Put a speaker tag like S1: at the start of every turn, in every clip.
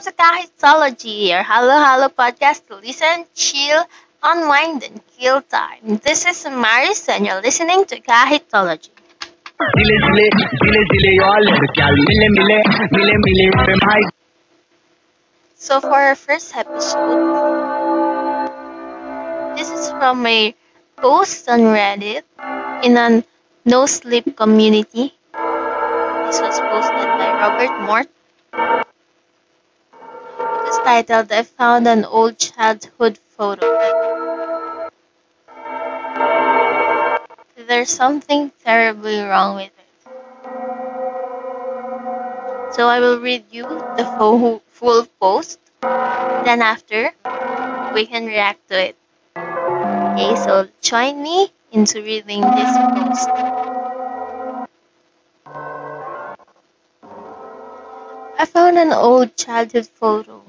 S1: Welcome to Kahitology, your Hello Hello podcast to listen, chill, unwind, and kill time. This is Maris, and you're listening to Kahitology. So, for our first episode, this is from a post on Reddit in a no sleep community. This was posted by Robert Mart. Titled I Found an Old Childhood Photo. There's something terribly wrong with it. So I will read you the full, full post. Then after, we can react to it. Okay, so join me into reading this post. I found an old childhood photo.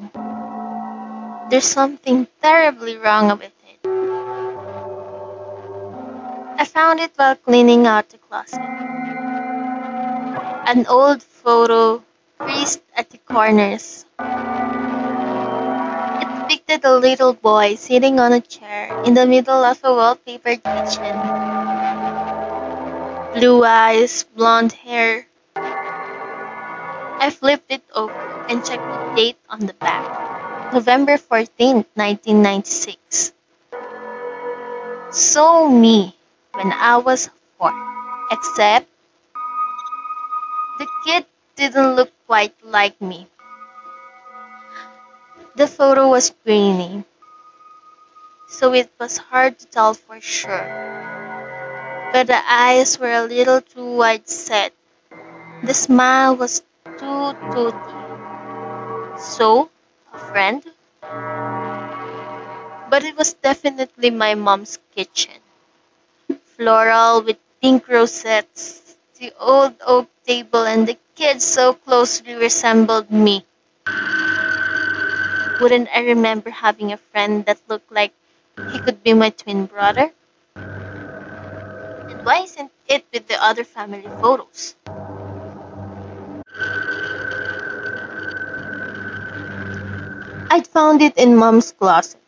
S1: There's something terribly wrong with it. I found it while cleaning out the closet. An old photo creased at the corners. It depicted a little boy sitting on a chair in the middle of a wallpapered kitchen. Blue eyes, blonde hair. I flipped it over and checked the date on the back. November 14th, 1996. So me when I was four. Except the kid didn't look quite like me. The photo was grainy, so it was hard to tell for sure. But the eyes were a little too wide set. The smile was too toothy. So, friend? But it was definitely my mom's kitchen. Floral with pink rosettes, the old oak table, and the kids so closely resembled me. Wouldn't I remember having a friend that looked like he could be my twin brother? And why isn't it with the other family photos? I'd found it in mom's closet.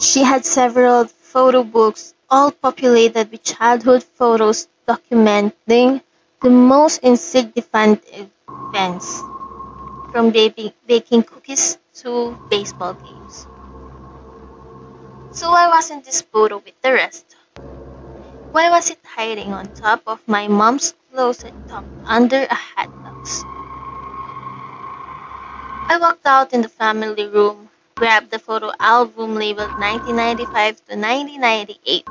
S1: She had several photo books, all populated with childhood photos documenting the most insignificant events, from baking, cookies to baseball games. So why wasn't this photo with the rest? Why was it hiding on top of my mom's closet tucked under a hat box? I walked out in the family room, grabbed the photo album labeled 1995 to 1998.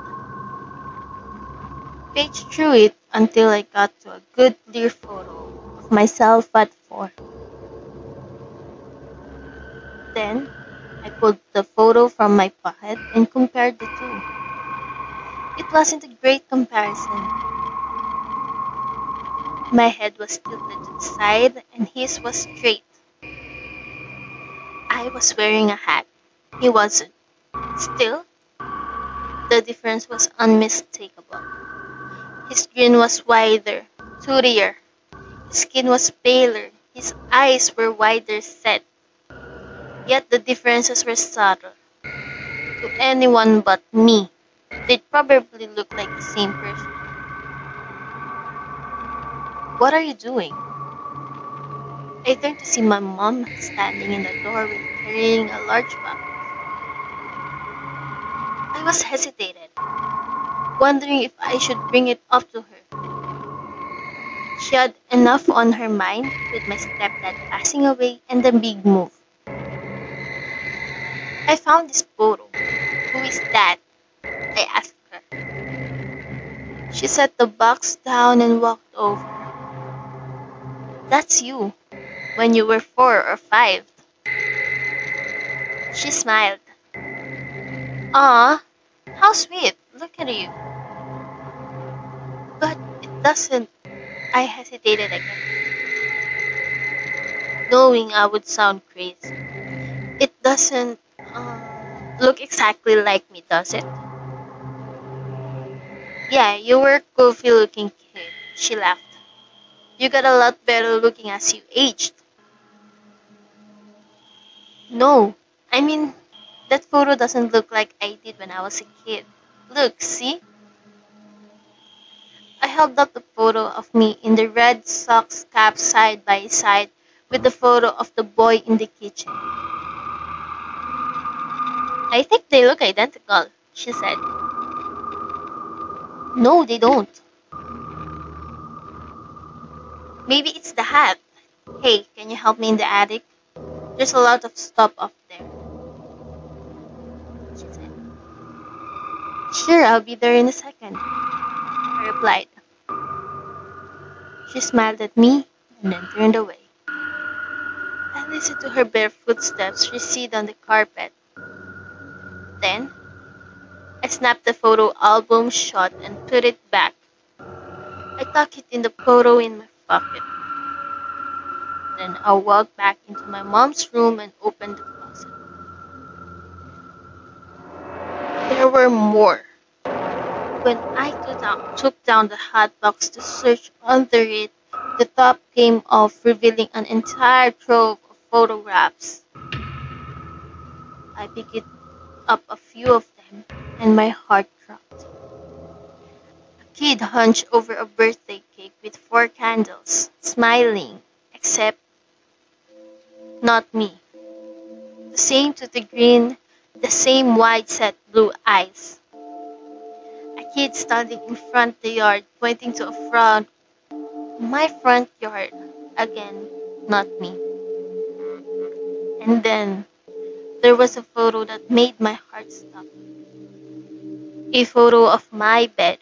S1: Paged through it until I got to a good clear photo of myself at four. Then I pulled the photo from my pocket and compared the two. It wasn't a great comparison. My head was tilted to the side and his was straight. I was wearing a hat. He wasn't. Still, the difference was unmistakable. His grin was wider, toothier. His skin was paler. His eyes were wider set. Yet the differences were subtle. To anyone but me, they'd probably look like the same person. What are you doing? I turned to see my mom standing in the doorway carrying a large box. I was hesitated, wondering if I should bring it up to her. She had enough on her mind with my stepdad passing away and the big move. I found this photo. Who is that? I asked her. She set the box down and walked over. That's you, when you were four or five. She smiled. Ah, how sweet. Look at you. But it doesn't. I hesitated again, knowing I would sound crazy. It doesn't um, look exactly like me, does it? Yeah, you were a goofy looking kid. She laughed. You got a lot better looking as you aged. No, I mean, that photo doesn't look like I did when I was a kid. Look, see? I held up the photo of me in the Red Sox cap side by side with the photo of the boy in the kitchen. I think they look identical, she said. No, they don't. Maybe it's the hat. Hey, can you help me in the attic? There's a lot of stuff up there. She said. Sure, I'll be there in a second. I replied. She smiled at me and then turned away. I listened to her bare footsteps recede on the carpet. Then, I snapped the photo album shut and put it back. I tucked it in the photo in my pocket. Then I walked back into my mom's room and opened the closet. There were more. When I took down, took down the hot box to search under it, the top came off, revealing an entire trove of photographs. I picked up a few of them, and my heart dropped. A kid hunched over a birthday cake with four candles, smiling, except not me. The same to the green, the same wide set blue eyes. A kid standing in front the yard, pointing to a front, my front yard, again, not me. And then there was a photo that made my heart stop. A photo of my bed.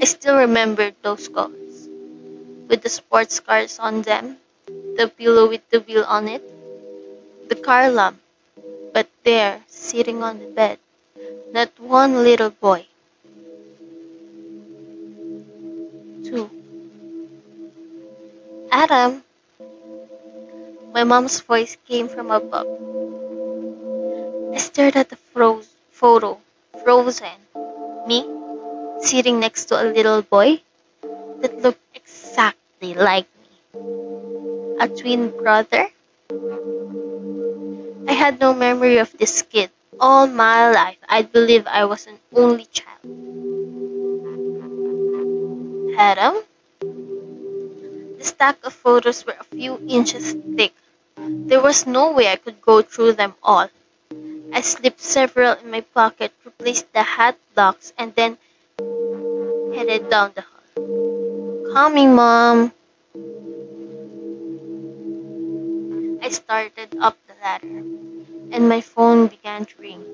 S1: I still remember those colors. With the sports cars on them, the pillow with the wheel on it, the car lamp. But there, sitting on the bed, not one little boy. Two. Adam. My mom's voice came from above. I stared at the froze photo, frozen. Me, sitting next to a little boy that looked exactly like me. A twin brother? Had no memory of this kid. All my life, I believe I was an only child. Adam? The stack of photos were a few inches thick. There was no way I could go through them all. I slipped several in my pocket, replaced the hat box, and then headed down the hall. Coming, Mom. I started up ladder, and my phone began to ring.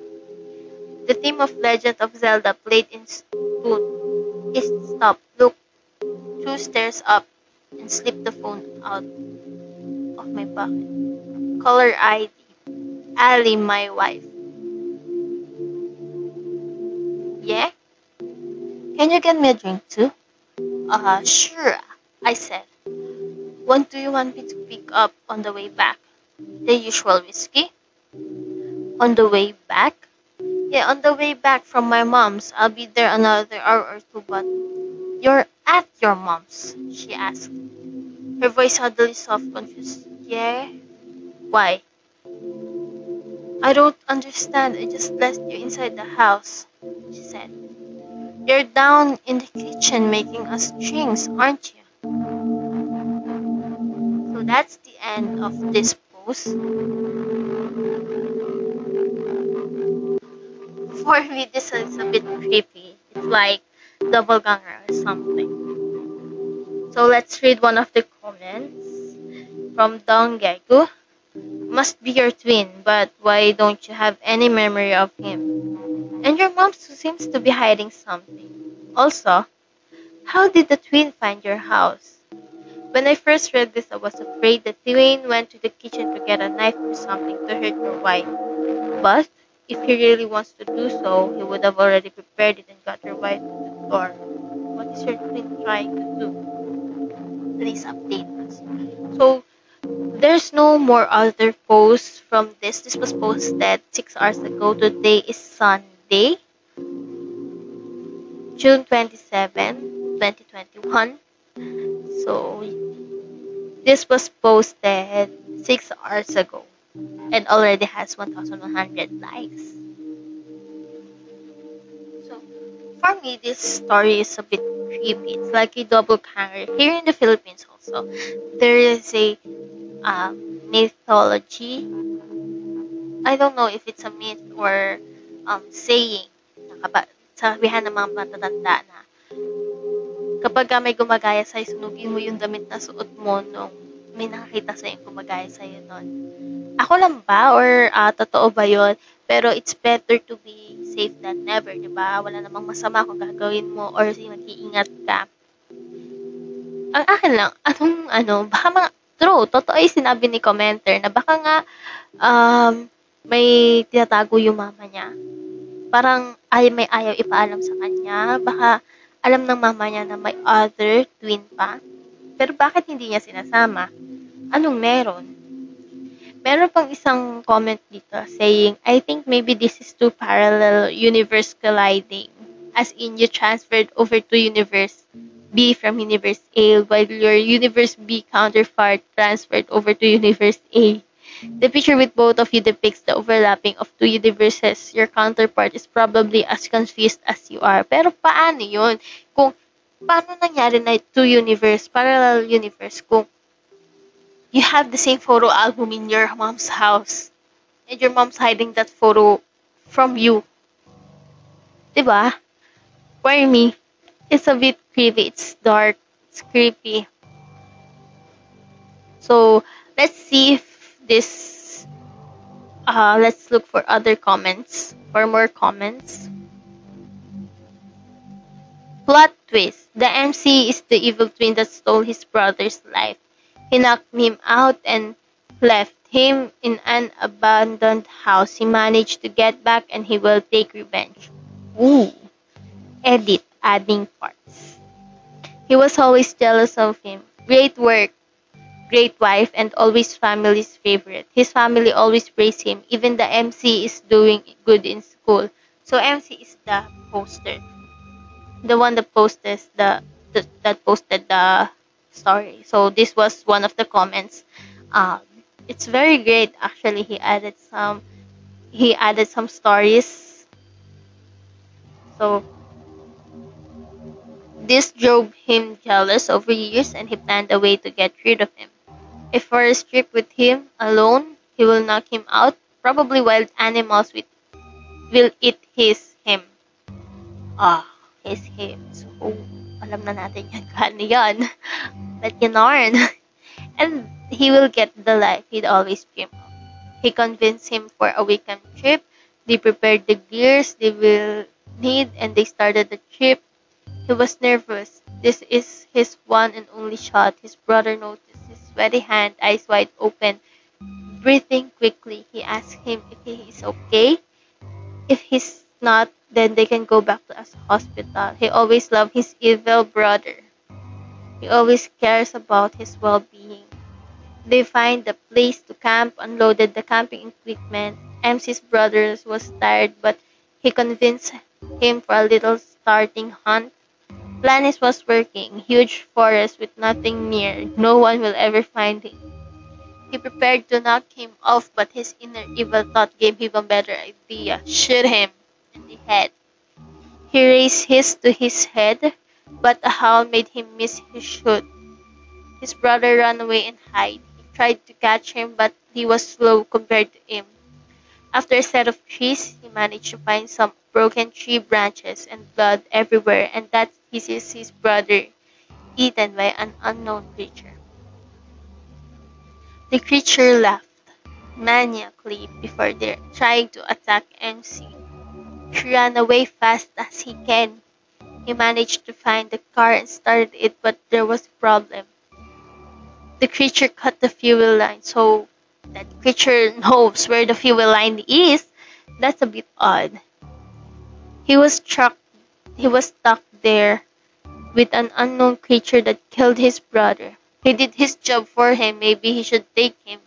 S1: The theme of Legend of Zelda played in tune. It stopped, looked two stairs up, and slipped the phone out of my pocket. Caller ID. Ali, my wife. Yeah? Can you get me a drink too? Uh, sure, I said. What do you want me to pick up on the way back? The usual whiskey? On the way back? Yeah, on the way back from my mom's. I'll be there another hour or two, but you're at your mom's, she asked. Her voice suddenly soft, confused. Yeah? Why? I don't understand. I just left you inside the house, she said. You're down in the kitchen making us drinks, aren't you? So that's the end of this For me, this is a bit creepy. It's like doppelganger or something. So let's read one of the comments from Dong Gegu. Must be your twin, but why don't you have any memory of him? And your mom seems to be hiding something. Also, how did the twin find your house? When I first read this, I was afraid that Dwayne went to the kitchen to get a knife or something to hurt your wife. But if he really wants to do so, he would have already prepared it and got your wife to the door. What is your twin trying to do? Please update us. So, there's no more other posts from this. This was posted six hours ago. Today is Sunday, June 27, 2021. So, this was posted six hours ago. and already has 1,100 likes. So, for me, this story is a bit creepy. It's like a double hanger. Here in the Philippines, also, there is a uh, mythology. I don't know if it's a myth or um, saying. Nakaba, sabihan ng mga matatanda na kapag ka may gumagaya sa'yo, sunugin mo yung damit na suot mo nung may nakakita sa'yo yung gumagaya sa'yo nun. Ako lang ba? Or uh, totoo ba yon Pero it's better to be safe than never, di ba? Wala namang masama kung gagawin mo or mag-iingat ka. Ang akin lang, anong ano, baka mga, true, totoo yung sinabi ni commenter na baka nga um, may tinatago yung mama niya. Parang ay may ayaw ipaalam sa kanya. Baka alam ng mama niya na may other twin pa. Pero bakit hindi niya sinasama? Anong meron? Meron pang isang comment dito saying, I think maybe this is two parallel universe colliding. As in, you transferred over to universe B from universe A while your universe B counterpart transferred over to universe A. The picture with both of you depicts the overlapping of two universes. Your counterpart is probably as confused as you are. Pero paano yun? Kung paano nangyari na two universe, parallel universe, kung you have the same photo album in your mom's house and your mom's hiding that photo from you. Diba? For me, it's a bit creepy. It's dark. It's creepy. So, let's see if this uh, let's look for other comments for more comments. Plot twist. The mc is the evil twin that stole his brother's life. He knocked him out and left him in an abandoned house. He managed to get back and he will take revenge. Ooh. Edit adding parts. He was always jealous of him. Great work great wife and always family's favorite. His family always praise him. Even the MC is doing good in school. So MC is the poster. The one that posted the, the that posted the story. So this was one of the comments. Um, it's very great actually. He added some he added some stories. So this drove him jealous over years and he planned a way to get rid of him. If for a trip with him alone, he will knock him out. Probably wild animals with, will eat his him. Ah, his him. So, alam na natin yan kano yan. But yarn. And he will get the life he'd always dreamed of. He convinced him for a weekend trip. They prepared the gears they will need and they started the trip. He was nervous. This is his one and only shot. His brother noticed sweaty hand, eyes wide open, breathing quickly. He asked him if he is okay. If he's not, then they can go back to the hospital. He always loved his evil brother. He always cares about his well-being. They find the place to camp, unloaded the camping equipment. MC's brother was tired, but he convinced him for a little starting hunt. Planis was working, huge forest with nothing near, no one will ever find him. He prepared to knock him off, but his inner evil thought gave him a better idea. Shoot him in the head. He raised his to his head, but a howl made him miss his shot. His brother ran away and hid. He tried to catch him, but he was slow compared to him. After a set of trees, he managed to find some broken tree branches and blood everywhere, and that he sees his brother eaten by an unknown creature. The creature laughed maniacally before they trying to attack MC. He ran away fast as he can. He managed to find the car and started it, but there was a problem. The creature cut the fuel line, so that creature knows where the fuel line is. That's a bit odd. He was struck he was stuck there with an unknown creature that killed his brother. He did his job for him, maybe he should take him.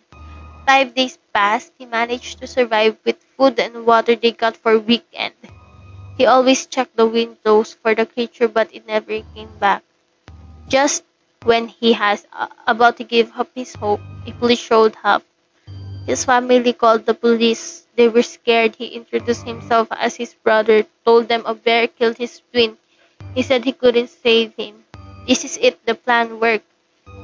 S1: Five days passed, he managed to survive with food and water they got for weekend. He always checked the windows for the creature but it never came back. Just when he has uh, about to give up his hope, a police showed up. His family called the police. They were scared. He introduced himself as his brother, told them a bear killed his twin. He said he couldn't save him. This is it, the plan worked.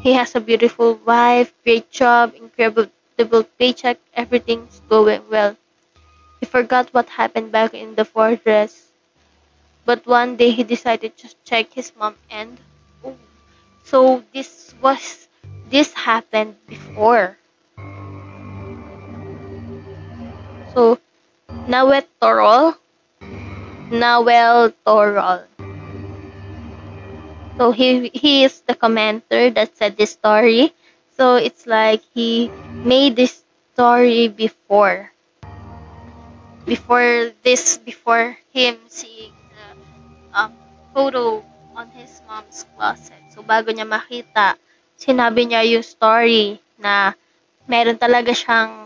S1: He has a beautiful wife, great job, incredible paycheck, everything's going well. He forgot what happened back in the fortress. But one day he decided to check his mom and oh, so this was this happened before. So Nawet Torol Nawel Torol. So he he is the commenter that said this story. So it's like he made this story before. Before this, before him seeing the um, photo on his mom's closet. So bago niya makita, sinabi niya yung story na meron talaga siyang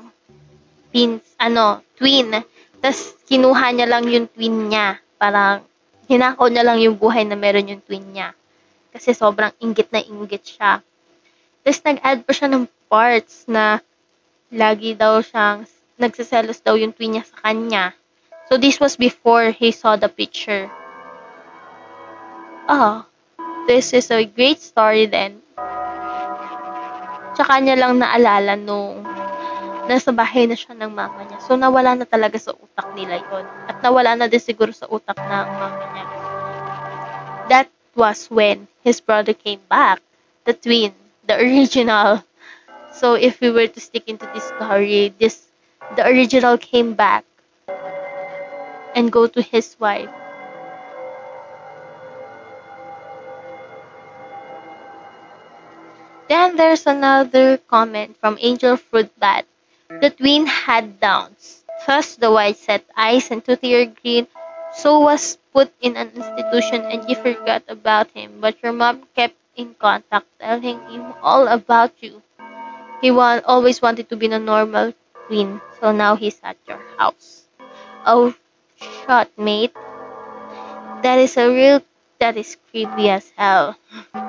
S1: pins, ano, twin. Tapos kinuha niya lang yung twin niya. Parang hinakaw niya lang yung buhay na meron yung twin niya. Kasi sobrang inggit na inggit siya. Tapos nag-add pa siya ng parts na lagi daw siyang nagsiselos daw yung twin niya sa kanya. So this was before he saw the picture. Oh, this is a great story then. Tsaka niya lang naalala nung nasa bahay na siya ng mama niya. So nawala na talaga sa utak nila yon At nawala na din siguro sa utak ng mama niya. That was when his brother came back, the twin, the original. So if we were to stick into this story, this the original came back and go to his wife. Then there's another comment from Angel Fruit Bat. The twin had downs. First the white set eyes and toothier green, so was put in an institution and you forgot about him, but your mom kept in contact, telling him all about you. He want, always wanted to be a normal twin, so now he's at your house. Oh, shot, mate. That is a real, that is creepy as hell.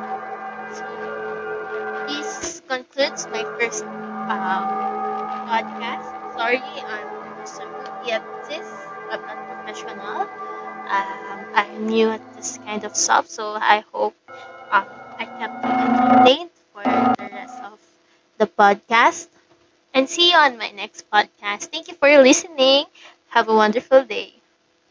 S1: This concludes my first um, podcast. Sorry, I'm some at this. I'm not professional. Um, I'm new at this kind of stuff, so I hope um, I kept you entertained for the rest of the podcast. And see you on my next podcast. Thank you for listening. Have a wonderful day.